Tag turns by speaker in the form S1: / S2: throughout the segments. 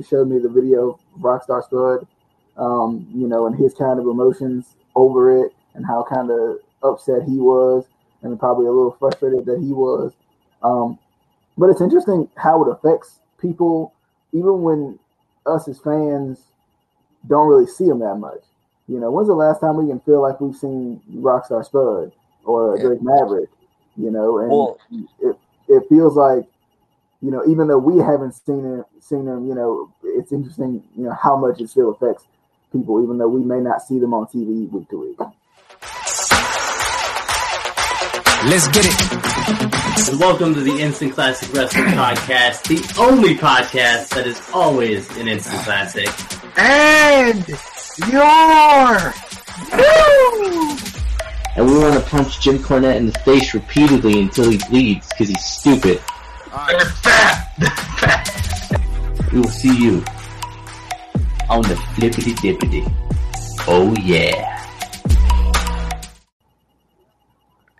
S1: you showed me the video of Rockstar Spud, um, you know, and his kind of emotions over it and how kind of upset he was and probably a little frustrated that he was. Um, but it's interesting how it affects people, even when us as fans don't really see him that much. You know, when's the last time we can feel like we've seen Rockstar Spud or yeah. Drake Maverick? You know, and well, it it feels like, you know, even though we haven't seen him, seen him, you know, it's interesting, you know, how much it still affects people, even though we may not see them on TV week to week.
S2: Let's get it.
S3: And welcome to the Instant Classic Wrestling Podcast, the only podcast that is always an instant classic.
S2: And your
S4: And we want to punch Jim Cornette in the face repeatedly until he bleeds because he's stupid.
S2: They're fat.
S4: We will see you on the flippity dippity. Oh yeah.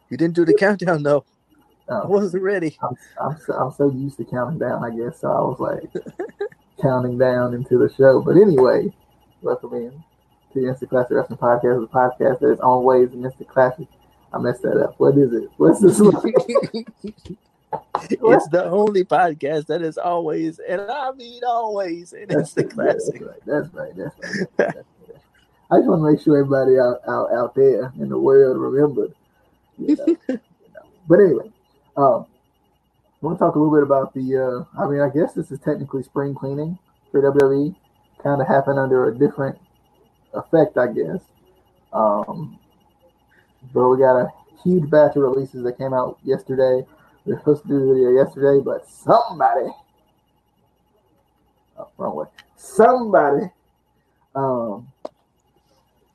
S5: You didn't do the countdown though. Oh. I wasn't ready.
S1: I'm, I'm, so, I'm so used to counting down, I guess. So I was like counting down into the show. But anyway, welcome in to the Instant Classic Wrestling Podcast, the podcast that is always an instant classic. I messed that up. What is it? What's this?
S5: it's the only podcast that is always, and I mean always, and it's the classic.
S1: That's right. That's right. That's right. That's right. I just want to make sure everybody out, out, out there in the world remembered you know, But anyway, um, I want to talk a little bit about the. Uh, I mean, I guess this is technically spring cleaning for WWE. Kind of happened under a different effect, I guess. Um, but we got a huge batch of releases that came out yesterday. We were supposed to do the video yesterday, but somebody, oh, wrong way, somebody, um,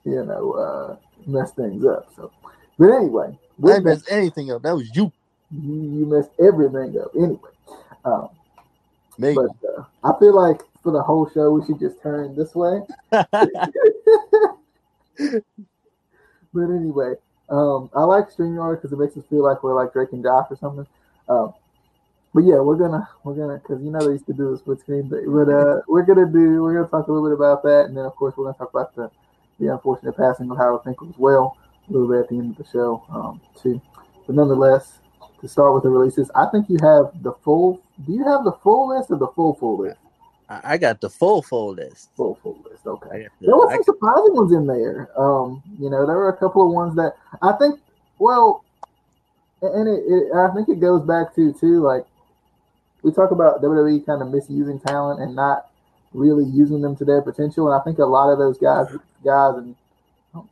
S1: you know, uh, messed things up. So, but anyway,
S5: I didn't anything up. That was you.
S1: You, you messed everything up. Anyway, um, Maybe. but uh, I feel like for the whole show we should just turn this way. but anyway, um, I like StreamYard because it makes us feel like we're like Drake and Josh or something. Um, but yeah, we're gonna we're gonna because you know they used to do the split screen thing. But uh, we're gonna do we're gonna talk a little bit about that, and then of course we're gonna talk about the the unfortunate passing of Howard Finkel as well a little bit at the end of the show um, too. But nonetheless, to start with the releases, I think you have the full. Do you have the full list or the full full list?
S5: I got the full full list.
S1: Full full list. Okay. The, there were some surprising ones in there. Um, you know, there were a couple of ones that I think. Well, and it, it, I think it goes back to too like we talk about WWE kind of misusing talent and not really using them to their potential. And I think a lot of those guys, guys, and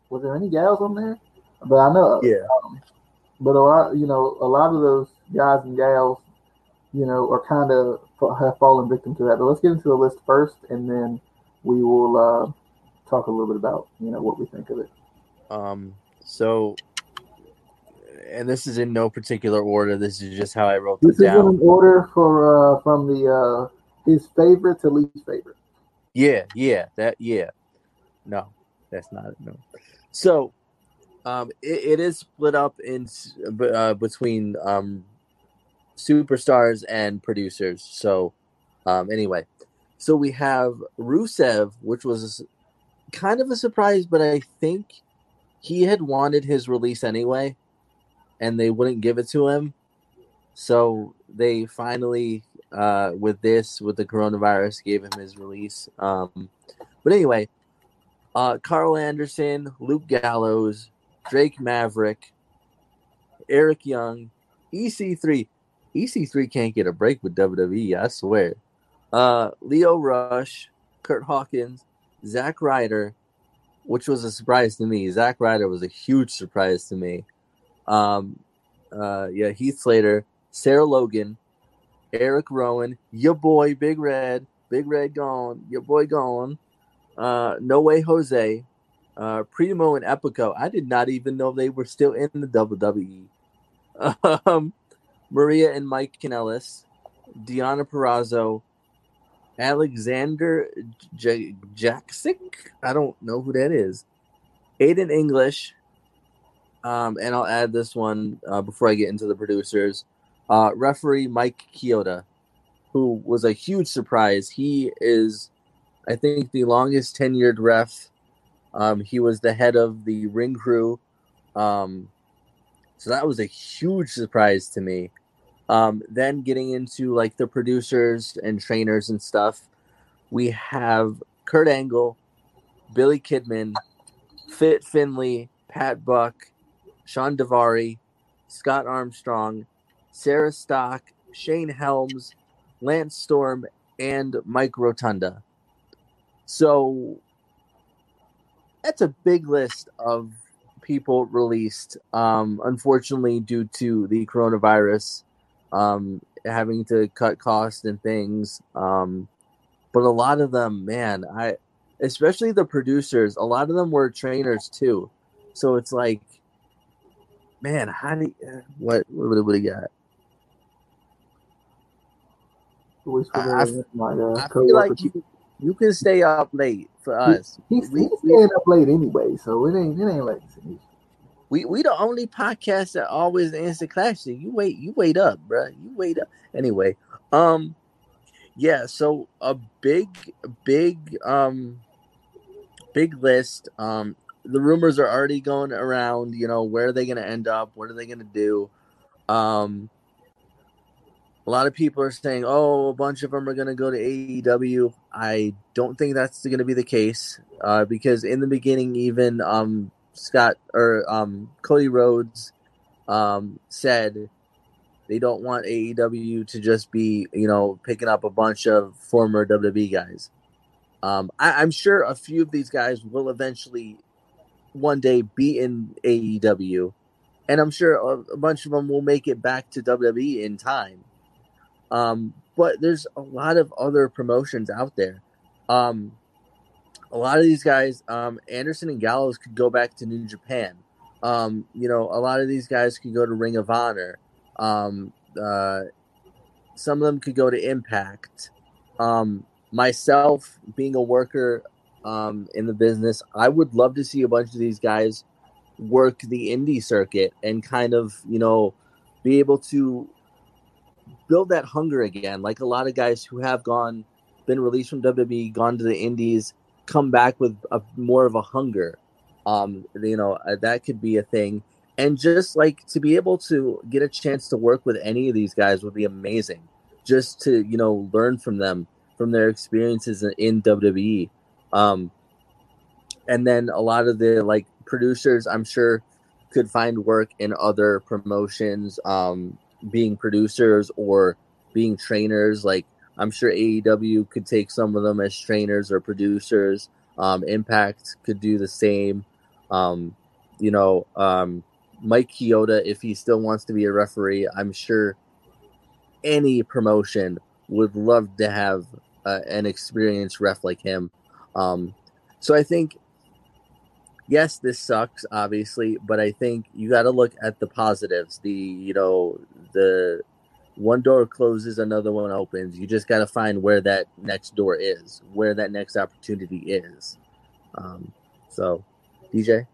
S1: was there any gals on there? But I know,
S5: yeah.
S1: Um, but a lot, you know, a lot of those guys and gals, you know, are kind of have fallen victim to that. But let's get into the list first, and then we will uh, talk a little bit about you know what we think of it.
S5: Um. So, and this is in no particular order. This is just how I wrote
S1: this
S5: down.
S1: This is in order for uh, from the uh, his favorite to least favorite.
S5: Yeah, yeah, that yeah. No, that's not it. No. So, um, it, it is split up in uh, between um, superstars and producers. So, um, anyway, so we have Rusev, which was kind of a surprise, but I think he had wanted his release anyway, and they wouldn't give it to him. So they finally, uh, with this, with the coronavirus, gave him his release. Um, but anyway, uh, Karl Anderson, Luke Gallows, Drake Maverick, Eric Young, EC3. EC3 can't get a break with WWE, I swear. Uh, Lio Rush, Kurt Hawkins, Zack Ryder, which was a surprise to me. Zack Ryder was a huge surprise to me. Um, uh, yeah, Heath Slater, Sarah Logan, Eric Rowan, your boy Big Red, Big Red gone, your boy gone, uh, No Way Jose, uh, Primo and Epico. I did not even know they were still in the WWE. Um, Maria and Mike Kanellis, Deonna Purrazzo, Alexander J-. I don't know who that is. Aiden English. Um, and I'll add this one uh, before I get into the producers. Uh, referee Mike Chioda. who was a huge surprise. He is, I think, the longest tenured ref. Um, he was the head of the ring crew. Um, so that was a huge surprise to me. Um, then getting into like the producers and trainers and stuff, we have Kurt Angle, Billy Kidman, Fit Finlay, Pat Buck, Shawn Daivari, Scott Armstrong, Sarah Stock, Shane Helms, Lance Storm, and Mike Rotunda. So that's a big list of people released. Um, unfortunately, due to the coronavirus, um, having to cut costs and things. Um, but a lot of them, man, I especially the producers, a lot of them were trainers too. So it's like, man, how do you, what what would you got? I- I-
S1: my uh,
S5: I feel like you, you can stay up late for us.
S1: He's,
S5: We-
S1: he's
S5: we-
S1: staying up late anyway, so it ain't it ain't like
S5: We we the only podcast that always answer classic. You wait, you wait up, bruh. You wait up. Anyway, um, yeah. So a big, big, um, big list. Um, the rumors are already going around. You know, where are they going to end up? What are they going to do? Um, a lot of people are saying, "Oh, a bunch of them are going to go to AEW." I don't think that's going to be the case uh, because in the beginning, even um, Scott or um, Cody Rhodes um, said they don't want AEW to just be, you know, picking up a bunch of former WWE guys. Um, I, I'm sure a few of these guys will eventually one day be in AEW, and I'm sure a, a bunch of them will make it back to WWE in time. Um, but there's a lot of other promotions out there. Um, a lot of these guys, um, Anderson and Gallows could go back to New Japan. Um, you know, a lot of these guys could go to Ring of Honor. Um, uh, some of them could go to Impact. Um, myself, being a worker um, in the business, I would love to see a bunch of these guys work the indie circuit and kind of, you know, be able to build that hunger again. Like a lot of guys who have gone, been released from WWE, gone to the indies, come back with a more of a hunger. Um, you know, uh, that could be a thing. And just like to be able to get a chance to work with any of these guys would be amazing. Just to, you know, learn from them, from their experiences in, in WWE. Um, and then a lot of the like producers, I'm sure, could find work in other promotions, um, being producers or being trainers. Like I'm sure AEW could take some of them as trainers or producers. Um, Impact could do the same. Um, you know, um, Mike Chioda, if he still wants to be a referee, I'm sure any promotion would love to have uh, an experienced ref like him. Um, so I think, yes, this sucks, obviously, but I think you got to look at the positives. The you know the one door closes, another one opens. You just got to find where that next door is, where that next opportunity is. Um, so, DJ,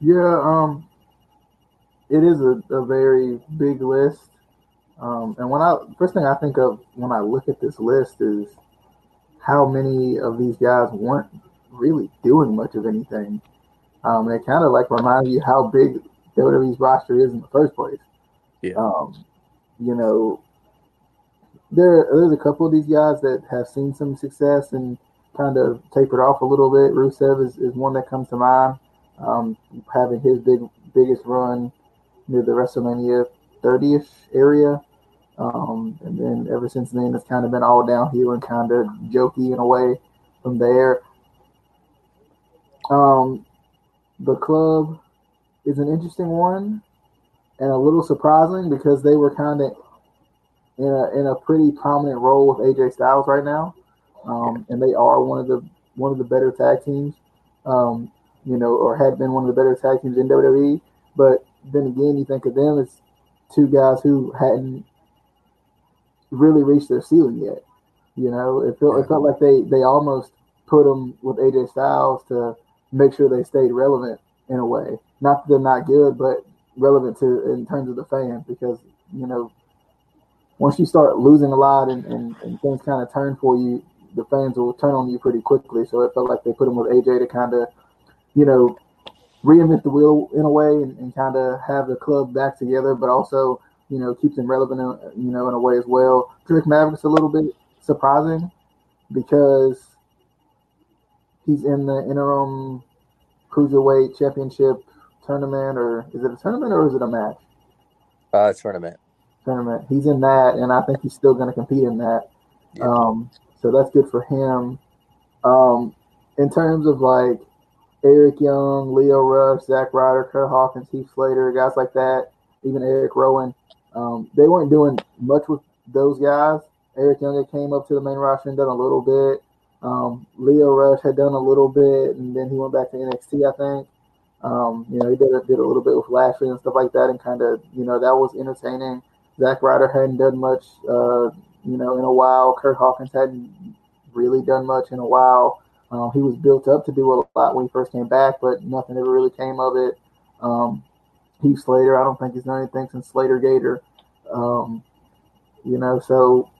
S1: Yeah, um, it is a, a very big list. Um, and when I first thing I think of when I look at this list is how many of these guys weren't really doing much of anything. Um, and it kind of like reminds you how big WWE's roster is in the first place.
S5: Yeah.
S1: Um, you know, there there's a couple of these guys that have seen some success and kind of tapered off a little bit. Rusev is, is one that comes to mind. Um, having his big biggest run near the WrestleMania 30ish area. Um, and then ever since then, it's kind of been all downhill and kind of jokey in a way from there. Um, the club is an interesting one and a little surprising because they were kind of in a in a pretty prominent role with AJ Styles right now, um, and they are one of the one of the better tag teams, um, you know, or had been one of the better tag teams in WWE. But then again, you think of them as two guys who hadn't really reached their ceiling yet. You know, it felt it felt like they they almost put them with AJ Styles to make sure they stayed relevant in a way. Not that they're not good, but relevant to in terms of the fans because you know once you start losing a lot and, and, and things kind of turn for you, the fans will turn on you pretty quickly. So it felt like they put him with AJ to kind of, you know, reinvent the wheel in a way and, and kind of have the club back together, but also, you know, keeps them relevant, in, you know, in a way as well. Drake Mavericks a little bit surprising because he's in the interim cruiserweight championship tournament, or is it a tournament or is it a match?
S5: Uh, tournament.
S1: Tournament. He's in that, and I think he's still going to compete in that.
S5: Yeah.
S1: Um, so that's good for him. Um, in terms of like Eric Young, Lio Rush, Zack Ryder, Kurt Hawkins, Heath Slater, guys like that, even Eric Rowan, um, they weren't doing much with those guys. Eric Young had came up to the main roster and done a little bit. Um, Lio Rush had done a little bit, and then he went back to NXT, I think. Um, you know, he did a, did a little bit with Lashley and stuff like that, and kind of, you know, that was entertaining. Zack Ryder hadn't done much, uh, you know, in a while. Kurt Hawkins hadn't really done much in a while. Um, he was built up to do a lot when he first came back, but nothing ever really came of it. Um, Heath Slater, I don't think he's done anything since Slater Gator. Um, you know, so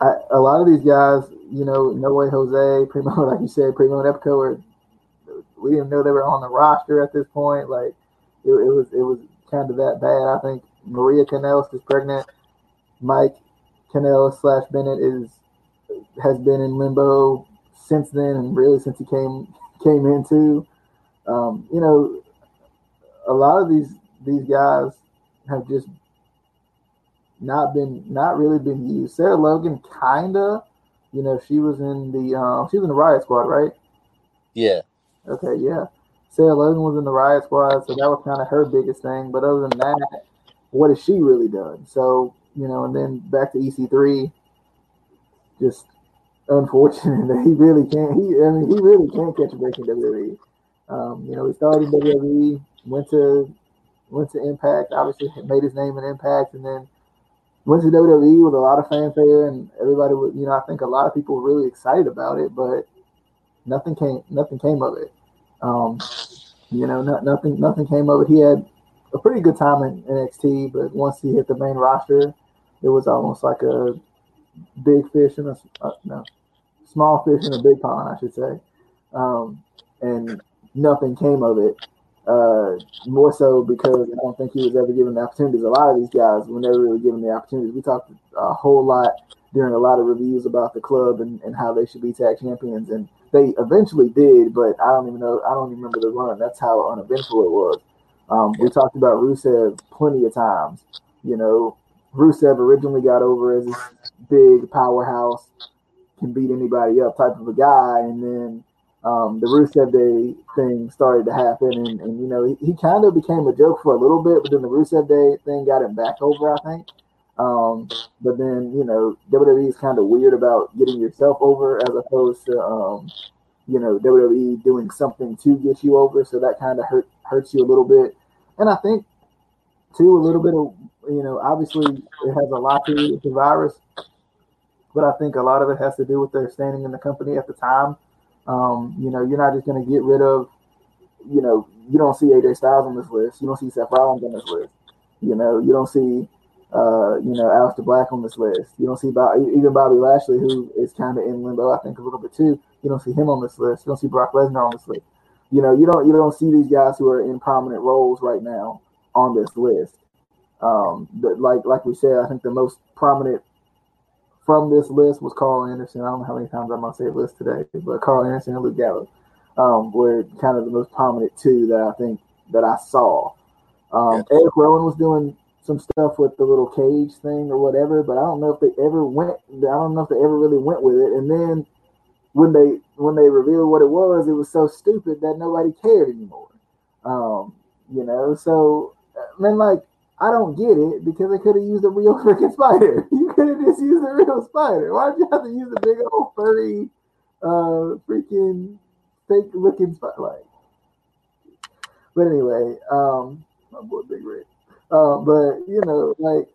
S1: I, a lot of these guys, you know, No Way Jose, Primo, like you said, Primo and Epico, are, we didn't know they were on the roster at this point. Like it, it was, it was kind of that bad. I think Maria Kanellis is pregnant. Mike Kanellis slash Bennett is has been in limbo since then, and really since he came came into. Um, you know, a lot of these these guys have just not been not really been used. Sarah Logan kinda, you know, she was in the um, she was in the Riot Squad, right?
S5: Yeah.
S1: Okay, yeah. Sarah Logan was in the Riot Squad, so that was kind of her biggest thing. But other than that, what has she really done? So you know, and then back to EC3, just unfortunate that he really can't. He I mean, he really can't catch a break in WWE. Um, you know, he started in WWE, went to went to Impact, obviously made his name in Impact, and then went to WWE with a lot of fanfare, and everybody would, you know, I think a lot of people were really excited about it, but nothing came, nothing came of it. Um, you know, not, nothing, nothing came of it. He had a pretty good time in NXT, but once he hit the main roster, it was almost like a big fish in a uh, no, small fish in a big pond, I should say. Um, and nothing came of it. Uh, more so because I don't think he was ever given the opportunities. A lot of these guys were never really given the opportunities. We talked a whole lot during a lot of reviews about the club and, and how they should be tag champions, and they eventually did, but I don't even know. I don't even remember the run. That's how uneventful it was. Um, we talked about Rusev plenty of times. You know, Rusev originally got over as this big powerhouse, can beat anybody up type of a guy, and then um, the Rusev Day thing started to happen, and, and you know he, he kind of became a joke for a little bit, but then the Rusev Day thing got him back over, I think. Um, but then you know WWE is kind of weird about getting yourself over as opposed to um, you know WWE doing something to get you over, so that kind of hurt hurts you a little bit. And I think too a little bit of you know obviously it has a lot to do with the virus, but I think a lot of it has to do with their standing in the company at the time. Um, you know, you're not just going to get rid of, you know, you don't see AJ Styles on this list. You don't see Seth Rollins on this list. You know, you don't see, uh, you know, Aleister Black on this list. You don't see Bob, even Bobby Lashley, who is kind of in limbo, I think, a little bit too. You don't see him on this list. You don't see Brock Lesnar on this list. You know, you don't you don't see these guys who are in prominent roles right now on this list. Um, but like like we said, I think the most prominent from this list was Karl Anderson. I don't know how many times I'm gonna say list today, but Karl Anderson and Luke Gallows um, were kind of the most prominent two that I think that I saw. Um,
S5: Yeah.
S1: Eric Rowan was doing some stuff with the little cage thing or whatever, but I don't know if they ever went. I don't know if they ever really went with it. And then when they when they revealed what it was, it was so stupid that nobody cared anymore. Um, you know, so I mean, like I don't get it because they could have used a real freaking spider. Could have just used a real spider. Why'd you have to use a big old furry, uh, freaking fake looking spider? Like, but anyway, um, my boy Big Red. Uh, but you know, like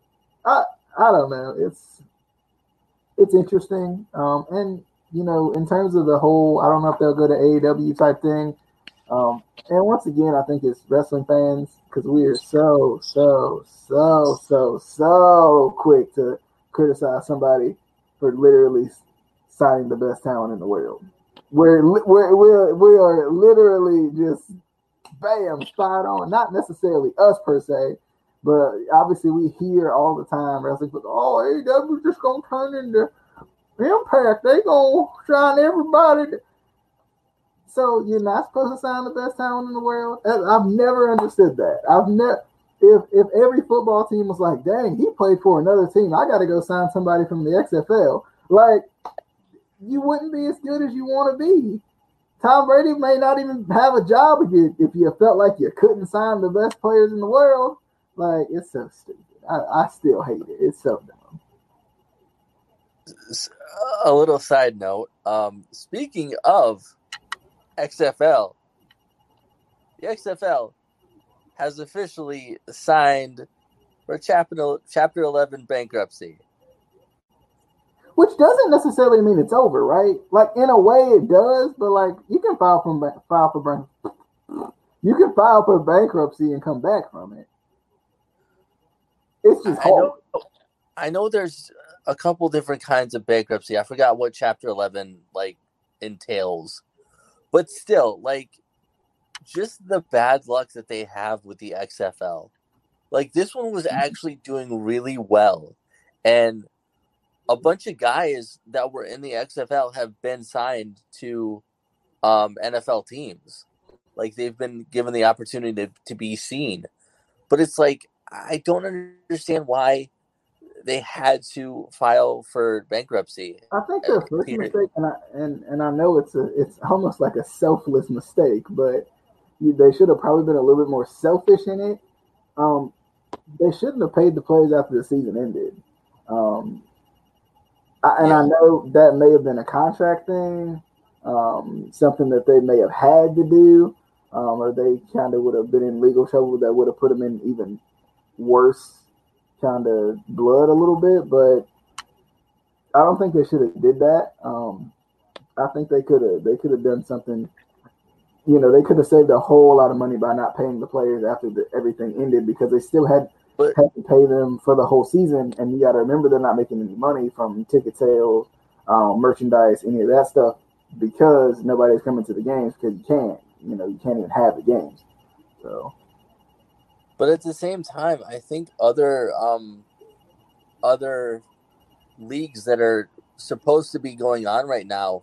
S1: I, I don't know. It's it's interesting. Um, and you know, in terms of the whole, I don't know if they'll go to AEW type thing. Um, and once again, I think it's wrestling fans because we are so, so, so, so, so quick to criticize somebody for literally signing the best talent in the world. We're we're we're we are literally just bam spot on. Not necessarily us per se, but obviously we hear all the time wrestling. Oh, AEW just gonna turn into Impact. They gonna shine everybody. So you're not supposed to sign the best talent in the world. I've never understood that. I've never. If if every football team was like, dang, he played for another team, I got to go sign somebody from the XFL. Like, you wouldn't be as good as you want to be. Tom Brady may not even have a job you if you felt like you couldn't sign the best players in the world. Like, it's so stupid. I, I still hate it. It's so dumb.
S5: A little side note. Um, speaking of XFL, the XFL has officially signed for chapter chapter eleven bankruptcy.
S1: Which doesn't necessarily mean it's over, right? Like in a way, it does, but like you can file for file for bank- you can file for bankruptcy and come back from it. It's just
S5: I know, I know. There's a couple different kinds of bankruptcy. I forgot what chapter eleven like entails, but still, like, just the bad luck that they have with the XFL. Like this one was actually doing really well, and a bunch of guys that were in the XFL have been signed to um, NFL teams. Like they've been given the opportunity to, to be seen, but it's like I don't understand why they had to file for bankruptcy.
S1: I think their first mistake, and I and, and I know it's a it's almost like a selfless mistake, but they should have probably been a little bit more selfish in it. Um, they shouldn't have paid the players after the season ended. Um, I, and I know that may have been a contract thing, um, something that they may have had to do, um, or they kind of would have been in legal trouble that would have put them in even worse kind of blood a little bit. But I don't think they should have did that. Um, I think they could have they could have done something. You know, they could have saved a whole lot of money by not paying the players after the, everything ended because they still had
S5: But-
S1: had to pay them for the whole season. And you got to remember they're not making any money from ticket sales, um, merchandise, any of that stuff because nobody's coming to the games because you can't. You know, you can't even have the games. So
S5: But at the same time, I think other um, other leagues that are supposed to be going on right now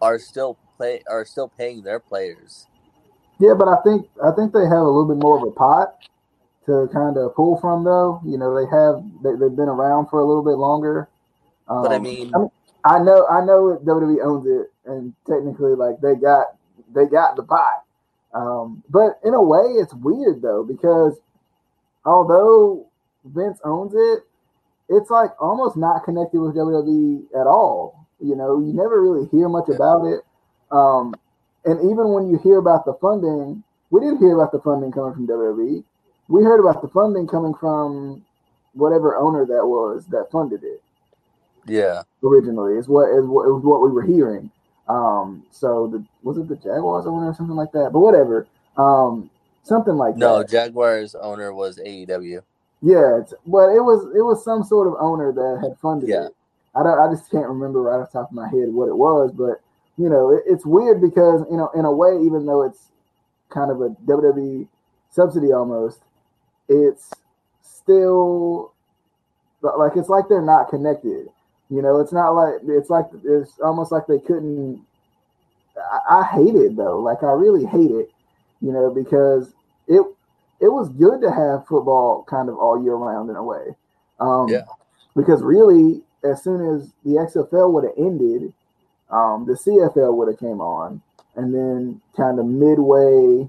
S5: are still play are still paying their players.
S1: Yeah, but I think I think they have a little bit more of a pot to kind of pull from, though. You know, they have they, they've been around for a little bit longer. Um,
S5: But I mean,
S1: I know I know WWE owns it, and technically, like they got they got the pot. Um, but in a way, it's weird though because although Vince owns it, it's like almost not connected with WWE at all. You know, you never really hear much about it. Um, and even when you hear about the funding, we didn't hear about the funding coming from WWE. We heard about the funding coming from whatever owner that was that funded it
S5: yeah,
S1: originally. Is what is what, it was what we were hearing. Um, so the was it the Jaguars owner or something like that? But whatever. Um, something like
S5: no,
S1: that.
S5: No, Jaguars owner was AEW.
S1: Yeah, it's, but it was it was some sort of owner that had funded
S5: Yeah.
S1: it. I don't. I just can't remember right off the top of my head what it was, but you know, it, it's weird because you know, in a way, even though it's kind of a WWE subsidy almost, it's still like it's like they're not connected. You know, it's not like it's like it's almost like they couldn't. I, I hate it though. Like I really hate it. You know, because it it was good to have football kind of all year round in a way. Um,
S5: Yeah.
S1: Because really, as soon as the XFL would have ended, um, the CFL would have came on, and then kind of midway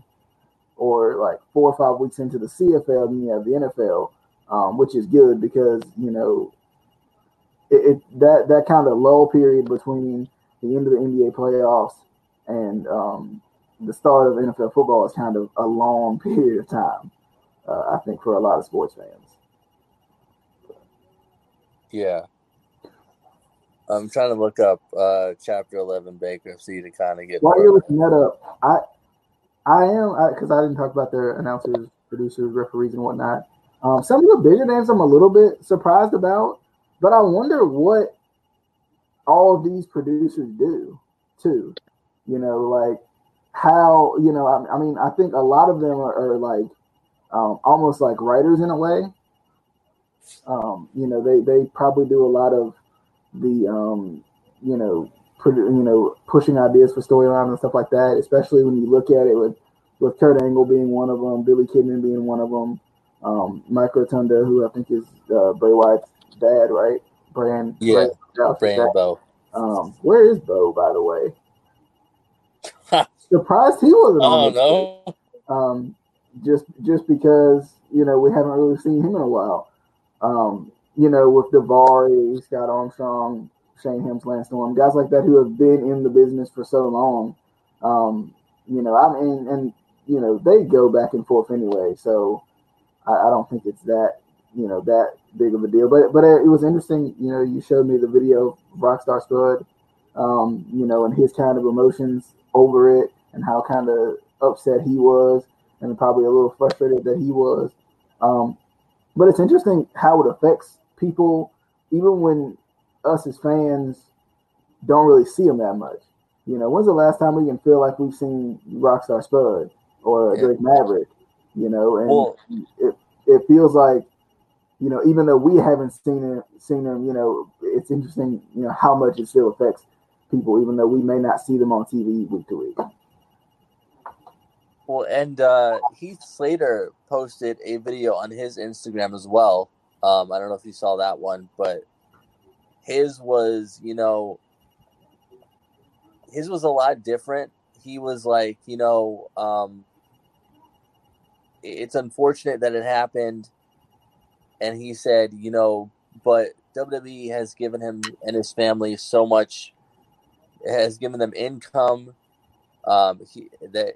S1: or like four or five weeks into the CFL, then you have the NFL, um, which is good because you know it, it that that kind of lull period between the end of the NBA playoffs and um, the start of NFL football is kind of a long period of time. Uh, I think for a lot of sports fans.
S5: Yeah. I'm trying to look up uh, Chapter 11 bankruptcy to kind of get.
S1: While you're looking that up, I I am because I, didn't talk about their announcers, producers, referees, and whatnot. Um, some of the bigger names I'm a little bit surprised about but I wonder what all of these producers do too. You know, like how you know. I, I mean, I think a lot of them are, are like um, almost like writers in a way. Um, you know, they they probably do a lot of the um, you know, put, you know, pushing ideas for storyline and stuff like that. Especially when you look at it with with Kurt Angle being one of them, Billy Kidman being one of them, um, Mike Rotunda, who I think is uh, Bray Wyatt's dad, right? Brand,
S5: yeah,
S1: Brand,
S5: Brand Bo.
S1: Um, where is Bo, by the way? Surprised he wasn't on.
S5: Oh
S1: no. Um, just just because you know we haven't really seen him in a while. Um, you know, with Daivari, Scott Armstrong, Shane Helms, Lance guys like that who have been in the business for so long. Um, you know, I mean, and you know they go back and forth anyway, so I, I don't think it's that you know that big of a deal. But but it was interesting. You know, you showed me the video of Rockstar Spud, um, you know, and his kind of emotions over it and how kind of upset he was and probably a little frustrated that he was. Um, but it's interesting how it affects people, even when us as fans don't really see them that much. You know, when's the last time we can feel like we've seen Rockstar Spud or Drake Maverick? You know, and well, it it feels like, you know, even though we haven't seen him, seen him, you know, it's interesting, you know, how much it still affects people, even though we may not see them on TV week to week.
S5: Well, and uh, Heath Slater posted a video on his Instagram as well. Um, I don't know if you saw that one, but his was, you know, his was a lot different. He was like, you know, um, it's unfortunate that it happened. And he said, you know, but WWE has given him and his family so much, has given them income. Um, he, that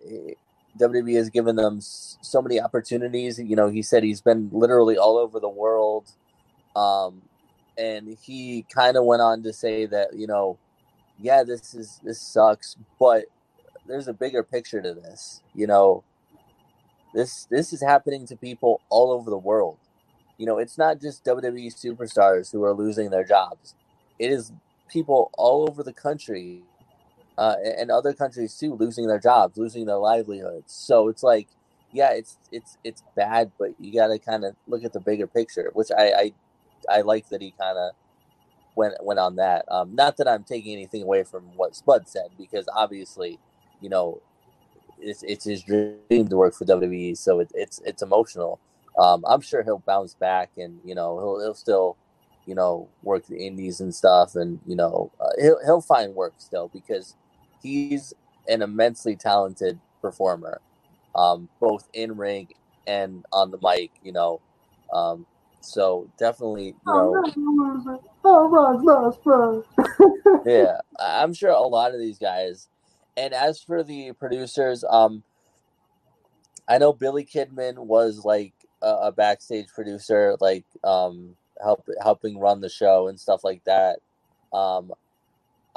S5: WWE has given them so many opportunities. You know, he said he's been literally all over the world. Um, and he kind of went on to say that, you know, yeah, this is this sucks, but there's a bigger picture to this. You know, this this is happening to people all over the world. You know, it's not just WWE superstars who are losing their jobs. It is people all over the country uh, and other countries too losing their jobs, losing their livelihoods. So it's like, yeah, it's it's it's bad, but you got to kind of look at the bigger picture, which I I, I like that he kind of went went on that. Um, not that I'm taking anything away from what Spud said, because obviously, you know, it's it's his dream to work for WWE, so it, it's it's emotional. Um, I'm sure he'll bounce back, and you know, he'll he'll still you know, work the indies and stuff, and you know, uh, he'll he'll find work still because he's an immensely talented performer, um, both in ring and on the mic. You know, um, so definitely, you know, yeah, I'm sure a lot of these guys. And as for the producers, um, I know Billy Kidman was like a, a backstage producer, like um, help helping run the show and stuff like that. Um,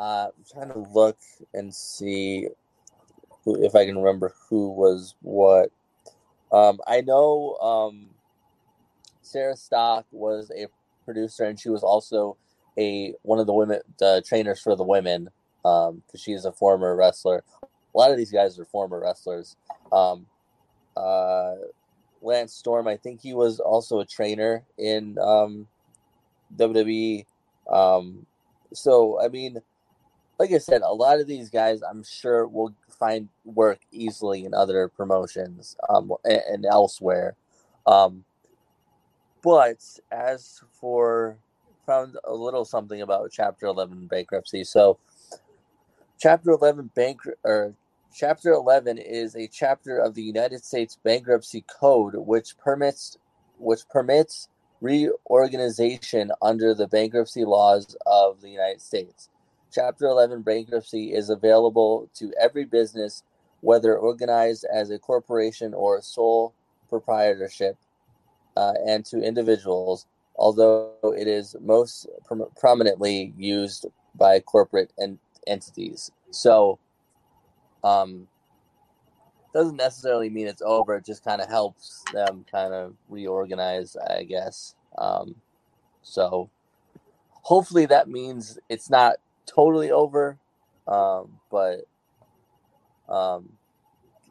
S5: uh, I'm trying to look and see who, if I can remember who was what. Um, I know um, Sarah Stock was a producer, and she was also a one of the women the trainers for the women because um, she is a former wrestler. A lot of these guys are former wrestlers. Um, uh, Lance Storm, I think he was also a trainer in um, WWE. Um, so I mean, like I said, a lot of these guys, I'm sure, will find work easily in other promotions um, and, and elsewhere. Um, but as for found a little something about Chapter 11 bankruptcy. So, Chapter 11 bank or Chapter 11 is a chapter of the United States Bankruptcy Code, which permits which permits reorganization under the bankruptcy laws of the United States. Chapter 11 bankruptcy is available to every business, whether organized as a corporation or a sole proprietorship, uh, and to individuals, although it is most prom- prominently used by corporate en- entities. So, um, doesn't necessarily mean it's over. It just kind of helps them kind of reorganize, I guess. Um, so, hopefully that means it's not totally over. Um, but um,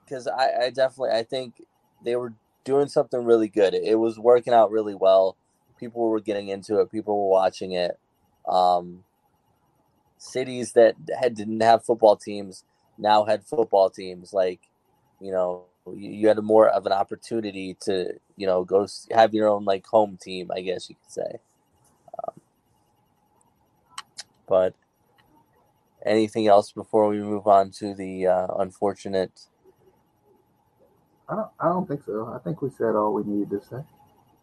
S5: because I, I definitely I think they were doing something really good. It was working out really well. People were getting into it. People were watching it. Um, cities that had didn't have football teams now had football teams. Like, you know, you, you had more of an opportunity to, you know, go have your own like home team. I guess you could say. Um, but anything else before we move on to the uh, unfortunate?
S1: I don't, I don't think so. I think we said all we needed to say.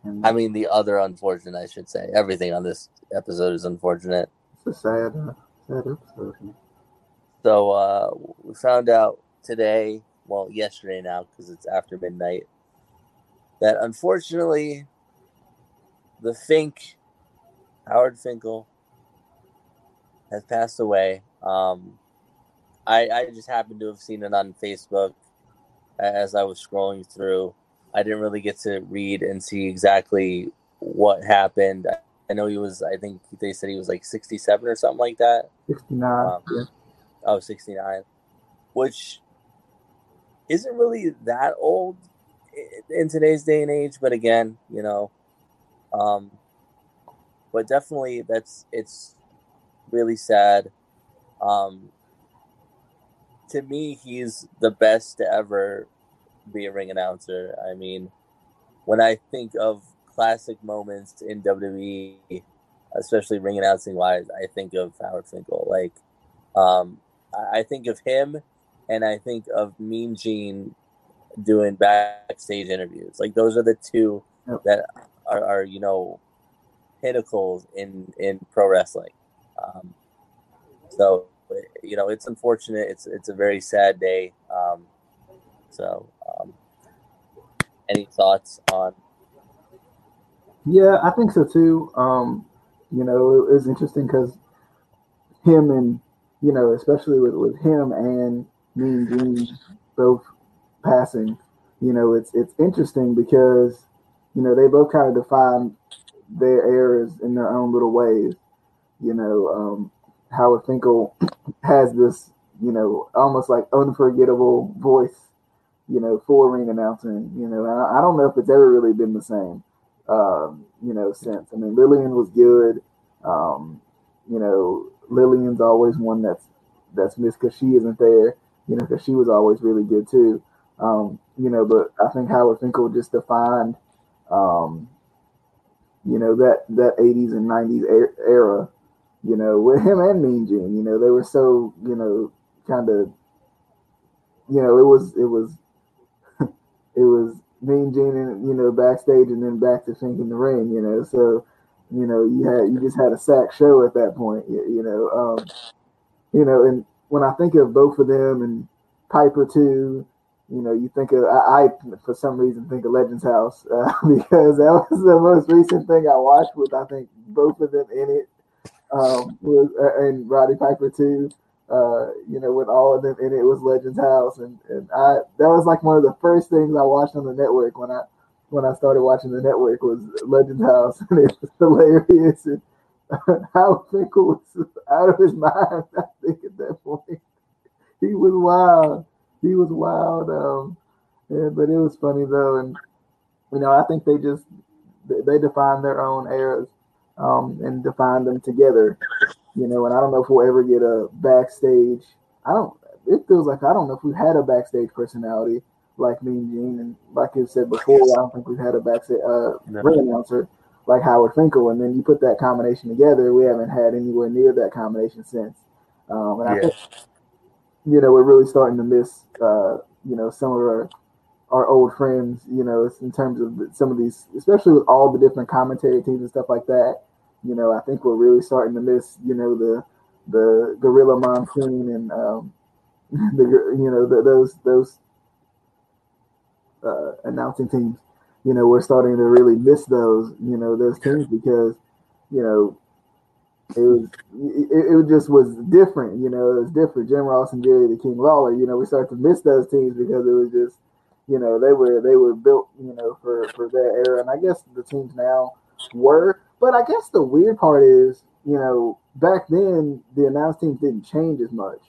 S1: And
S5: I mean, the other unfortunate, I should say. Everything on this episode is unfortunate.
S1: it's a sad, uh, sad episode.
S5: So uh, we found out today, well, yesterday now, because it's after midnight, that unfortunately, the Fink, Howard Finkel, has passed away. Um, I I just happened to have seen it on Facebook as I was scrolling through. I didn't really get to read and see exactly what happened. I know he was. I think they said he was like sixty-seven or something like that.
S1: 69.
S5: Um,
S1: yeah.
S5: Oh, 69, which isn't really that old in today's day and age. But again, you know, um, but definitely that's it's really sad. Um, to me, he's the best to ever be a ring announcer. I mean, when I think of classic moments in WWE, especially ring announcing wise, I think of Howard Finkel. Like, um, I think of him, and I think of Mean Gene doing backstage interviews. Like those are the two that are, are you know pinnacles in in pro wrestling. Um, so you know it's unfortunate. It's it's a very sad day. Um, so um, any thoughts on?
S1: Yeah, I think so too. Um, you know, it was interesting because him and you know, especially with, with him and Mean Gene both passing, you know, it's it's interesting because you know they both kind of define their eras in their own little ways. You know, um, Howard Finkel has this, you know, almost like unforgettable voice, you know, for ring announcing. You know, I, I don't know if it's ever really been the same um, you know, since. I mean, Lilian was good. Um, you know, Lilian's always one that's that's missed because she isn't there. You know, because she was always really good too. Um, you know, but I think Howard Finkel just defined, um, you know, that that '80s and '90s er- era. You know, with him and Mean Gene. You know, they were so you know kind of. You know, it was it was it was Mean Gene and you know backstage and then back to Fink in the ring, you know. So, you know, you had you just had a sack show at that point, you, you know. Um, you know, and when I think of both of them and Piper too, you know, you think of I, I for some reason think of Legends House uh, because that was the most recent thing I watched with I think both of them in it. Um, was uh, and Roddy Piper too uh, you know, with all of them and it was Legends House, and and I that was like one of the first things I watched on the network when I when I started watching the network was Legends House, and it was hilarious. And how Finkel was out of his mind, I think at that point he was wild. He was wild. Um, yeah, but it was funny though, and you know, I think they just they defined their own eras um, and define them together you know, and I don't know if we'll ever get a backstage. I don't. It feels like I don't know if we've had a backstage personality like Mean Gene, and like you said before, I don't think we've had a backstage uh,
S5: No.
S1: ring announcer like Howard Finkel. And then you put that combination together, we haven't had anywhere near that combination since. Um, and I think you know we're really starting to miss uh, you know some of our our old friends. You know, in terms of some of these, especially with all the different commentary teams and stuff like that you know, I think we're really starting to miss, you know, the the Gorilla Monsoon and um, the you know the, those those uh, announcing teams. You know, we're starting to really miss those, you know, those teams because, you know, it was it, it just was different. You know, it was different. Jim Ross and Jerry the King Lawler. You know, we started to miss those teams because it was just, you know, they were they were built, you know, for for their era. And I guess the teams now were but I guess the weird part is, you know, back then the announce teams didn't change as much.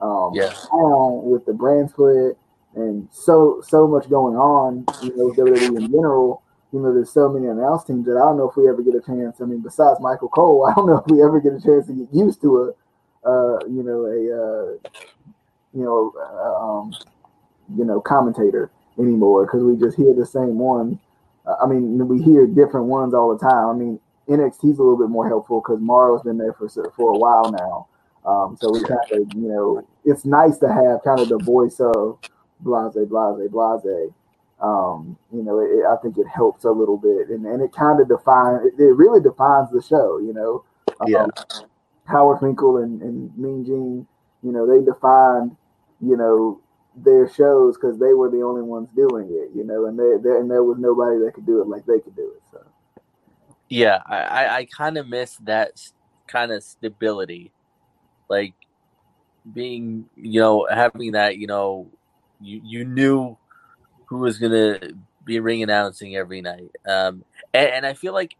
S1: Um,
S5: Yeah.
S1: Now with the brand split and so so much going on, you know, with WWE in general, you know, there's so many announce teams that I don't know if we ever get a chance. I mean, besides Michael Cole, I don't know if we ever get a chance to get used to a, uh, you know, a, uh, you know, uh, um, you know, commentator anymore because we just hear the same one. I mean, we hear different ones all the time. I mean, NXT's a little bit more helpful because Morrow's been there for for a while now. Um, so we kind of, you know, it's nice to have kind of the voice of blase, blase, blase. Um, you know, it, I think it helps a little bit, and, and it kind of defines. It, it really defines the show. You know, um,
S5: Yeah.
S1: Howard Finkel and, and Mean Gene, you know, they defined, you know, their shows because they were the only ones doing it. You know, and they, they and there was nobody that could do it like they could do it. So.
S5: Yeah, I, I, kind of miss that kind of stability, like being, you know, having that, you know, you you knew who was gonna be ring announcing every night, um, and, and I feel like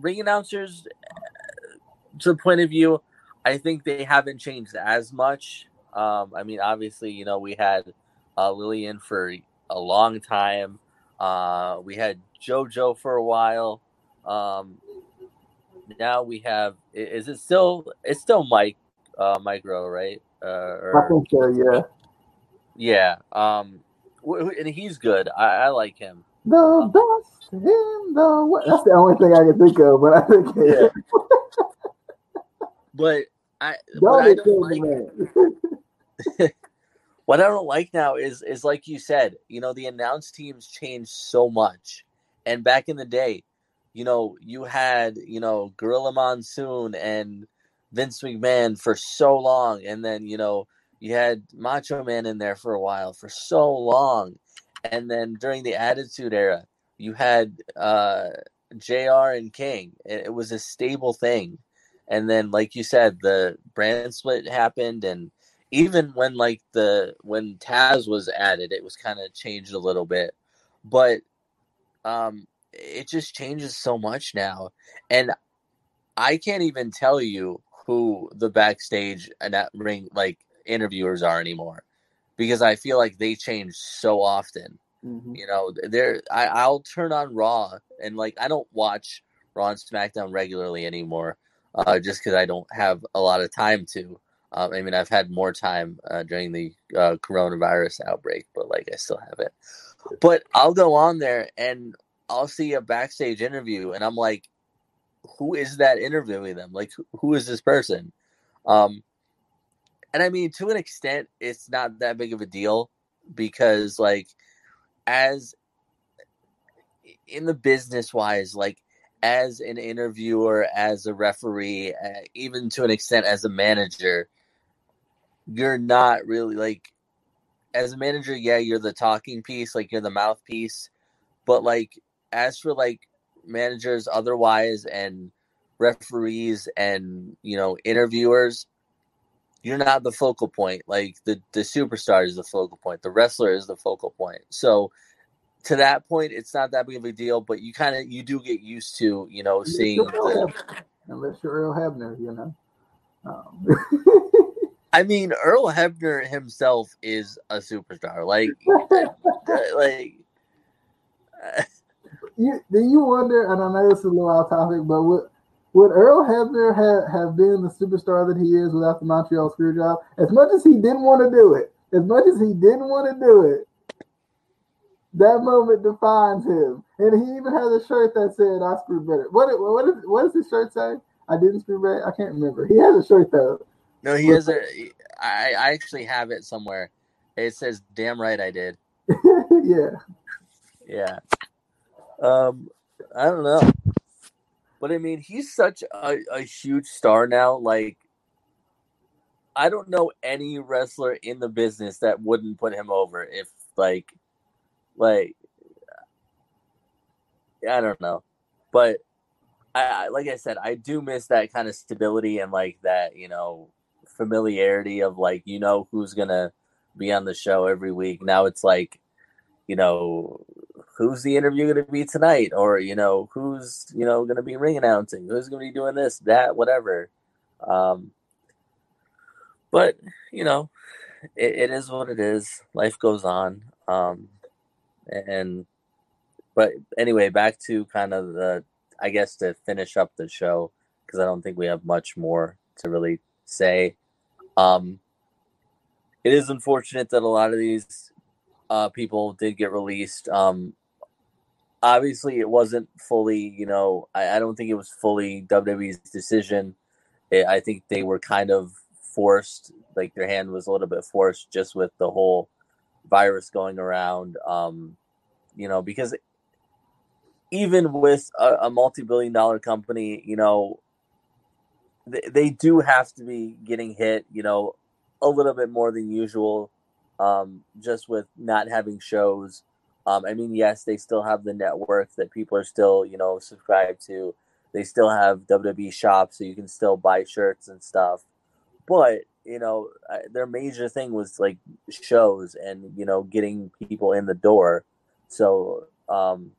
S5: ring announcers, uh, to the point of view, I think they haven't changed as much. Um, I mean, obviously, you know, we had uh, Lilian for a long time. Uh, we had JoJo for a while. Um, now we have. Is it still? It's still Mike, uh, Mike Rome, right? Uh,
S1: I think so. Yeah.
S5: yeah. Um, and he's good. I, I like him.
S1: The best in the world. That's the only thing I can think of. But I think
S5: Yeah. But I, what I don't like, what I don't like now is is like you said, you know, the announced teams change so much. And back in the day, you know, you had, you know, Gorilla Monsoon and Vince McMahon for so long, and then, you know, you had Macho Man in there for a while, for so long. And then during the Attitude Era, you had uh JR and King. It, it was a stable thing. And then like you said, the brand split happened and even when like the when Taz was added, it was kind of changed a little bit, but um, it just changes so much now, and I can't even tell you who the backstage and that ring like interviewers are anymore because I feel like they change so often.
S1: Mhm.
S5: You know, there I, I'll turn on Raw and like I don't watch Raw and SmackDown regularly anymore, uh, just because I don't have a lot of time to. Um, I mean, I've had more time uh, during the uh, coronavirus outbreak, but like I still have it. But I'll go on there and I'll see a backstage interview, and I'm like, who is that interviewing them? Like, who- is this person? Um, and I mean, to an extent, it's not that big of a deal because, like, as in the business wise, like, as an interviewer, as a referee, uh, even to an extent as a manager, you're not really like as a manager, yeah, you're the talking piece, like you're the mouthpiece, but like as for like managers otherwise and referees and you know interviewers, you're not the focal point. Like the the superstar is the focal point, the wrestler is the focal point. So to that point, it's not that big of a deal, but you kind of you do get used to you know seeing the,
S1: Unless you're Earl Hebner, you know. Um,
S5: I mean, Earl Hebner himself is a superstar. Like, like,
S1: you, do you wonder? And I know this is a little off topic, but would would Earl Hebner have, have been the superstar that he is without the Montreal Screwjob? As much as he didn't want to do it, as much as he didn't want to do it, that moment defines him. And he even has a shirt that said "I screwed better." What what is what does his shirt say? I didn't screw better. I can't remember. He has a shirt though.
S5: no, he has a. I, I actually have it somewhere. It says, "Damn right, I did."
S1: yeah.
S5: Yeah. Um, I don't know, but I mean, he's such a, a huge star now. Like, I don't know any wrestler in the business that wouldn't put him over if, like, like, I don't know, but I, I like I said, I do miss that kind of stability and like that, you know, familiarity of like you know who's gonna be on the show every week. Now it's like, you know, who's the interview going to be tonight, or you know, who's you know going to be ring announcing, who's going to be doing this, that, whatever. Um, but you know, it, it is what it is. Life goes on. Um, and but anyway, back to kind of the, I guess to finish up the show because I don't think we have much more to really say. Um, it is unfortunate that a lot of these uh, people did get released. Um, obviously, it wasn't fully, you know, I, I don't think it was fully WWE's decision. It, I think they were kind of forced, like their hand was a little bit forced just with the whole virus going around. Um, you know, because even with a, a multi-billion dollar company, you know, they, they do have to be getting hit, you know, a little bit more than usual, um, just with not having shows. Um, I mean, yes, they still have the network that people are still, you know, subscribed to. They still have WWE shops, so you can still buy shirts and stuff. But you know, their major thing was like shows and you know getting people in the door. So um,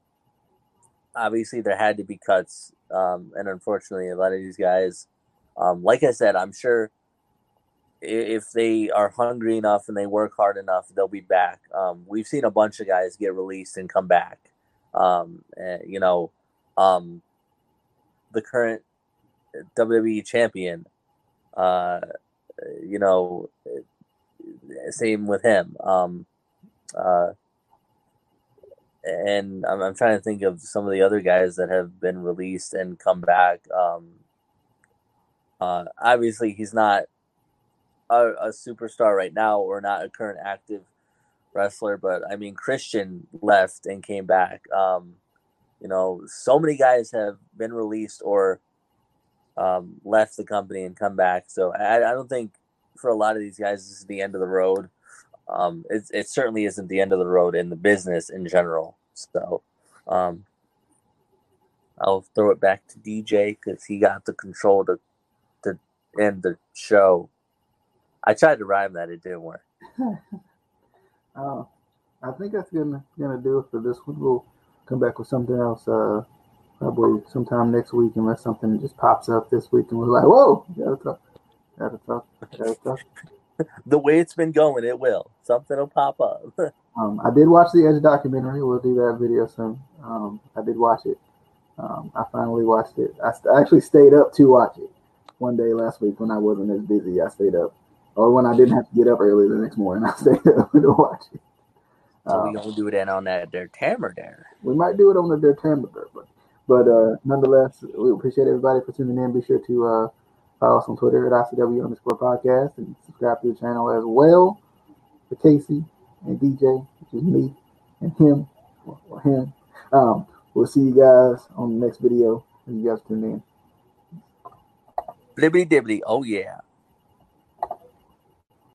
S5: obviously there had to be cuts, um, and unfortunately, a lot of these guys, um, like I said, I'm sure if they are hungry enough and they work hard enough, they'll be back. Um, we've seen a bunch of guys get released and come back. Um, and, you know, um, the current WWE champion, uh, you know, same with him. Um, uh, and I'm, I'm trying to think of some of the other guys that have been released and come back. Um, uh, obviously, he's not a, a, superstar right now or not a current active wrestler, but I mean, Christian left and came back. Um, you know, so many guys have been released or um, left the company and come back. So I, I, don't think for a lot of these guys this is the end of the road. Um, it, it certainly isn't the end of the road in the business in general. So um, I'll throw it back to DJ because he got the control to to end the show. I tried to rhyme that; it didn't work.
S1: uh, I think that's gonna gonna do it for this one. We'll come back with something else. Uh, probably sometime next week, unless something just pops up this week and we're like, "Whoa, gotta talk, gotta talk, gotta talk."
S5: the way it's been going, it will. Something will pop up.
S1: um, I did watch the Edge documentary. We'll do that video soon. Um, I did watch it. Um, I finally watched it. I, st- I actually stayed up to watch it one day last week when I wasn't as busy. I stayed up, or when I didn't have to get up early the next morning. I stayed up to watch it.
S5: So um, we gonna do that on that their Tammer there.
S1: We might do it on the their Tammer there, but but uh, nonetheless, we appreciate everybody for tuning in. Be sure to uh, Follow us on Twitter at ICW underscore podcast and subscribe to the channel as well. For Casey and DJ, which is me and him or him. Um, we'll see you guys on the next video. And you guys tune in.
S5: Blibbity dibbity. Oh, yeah.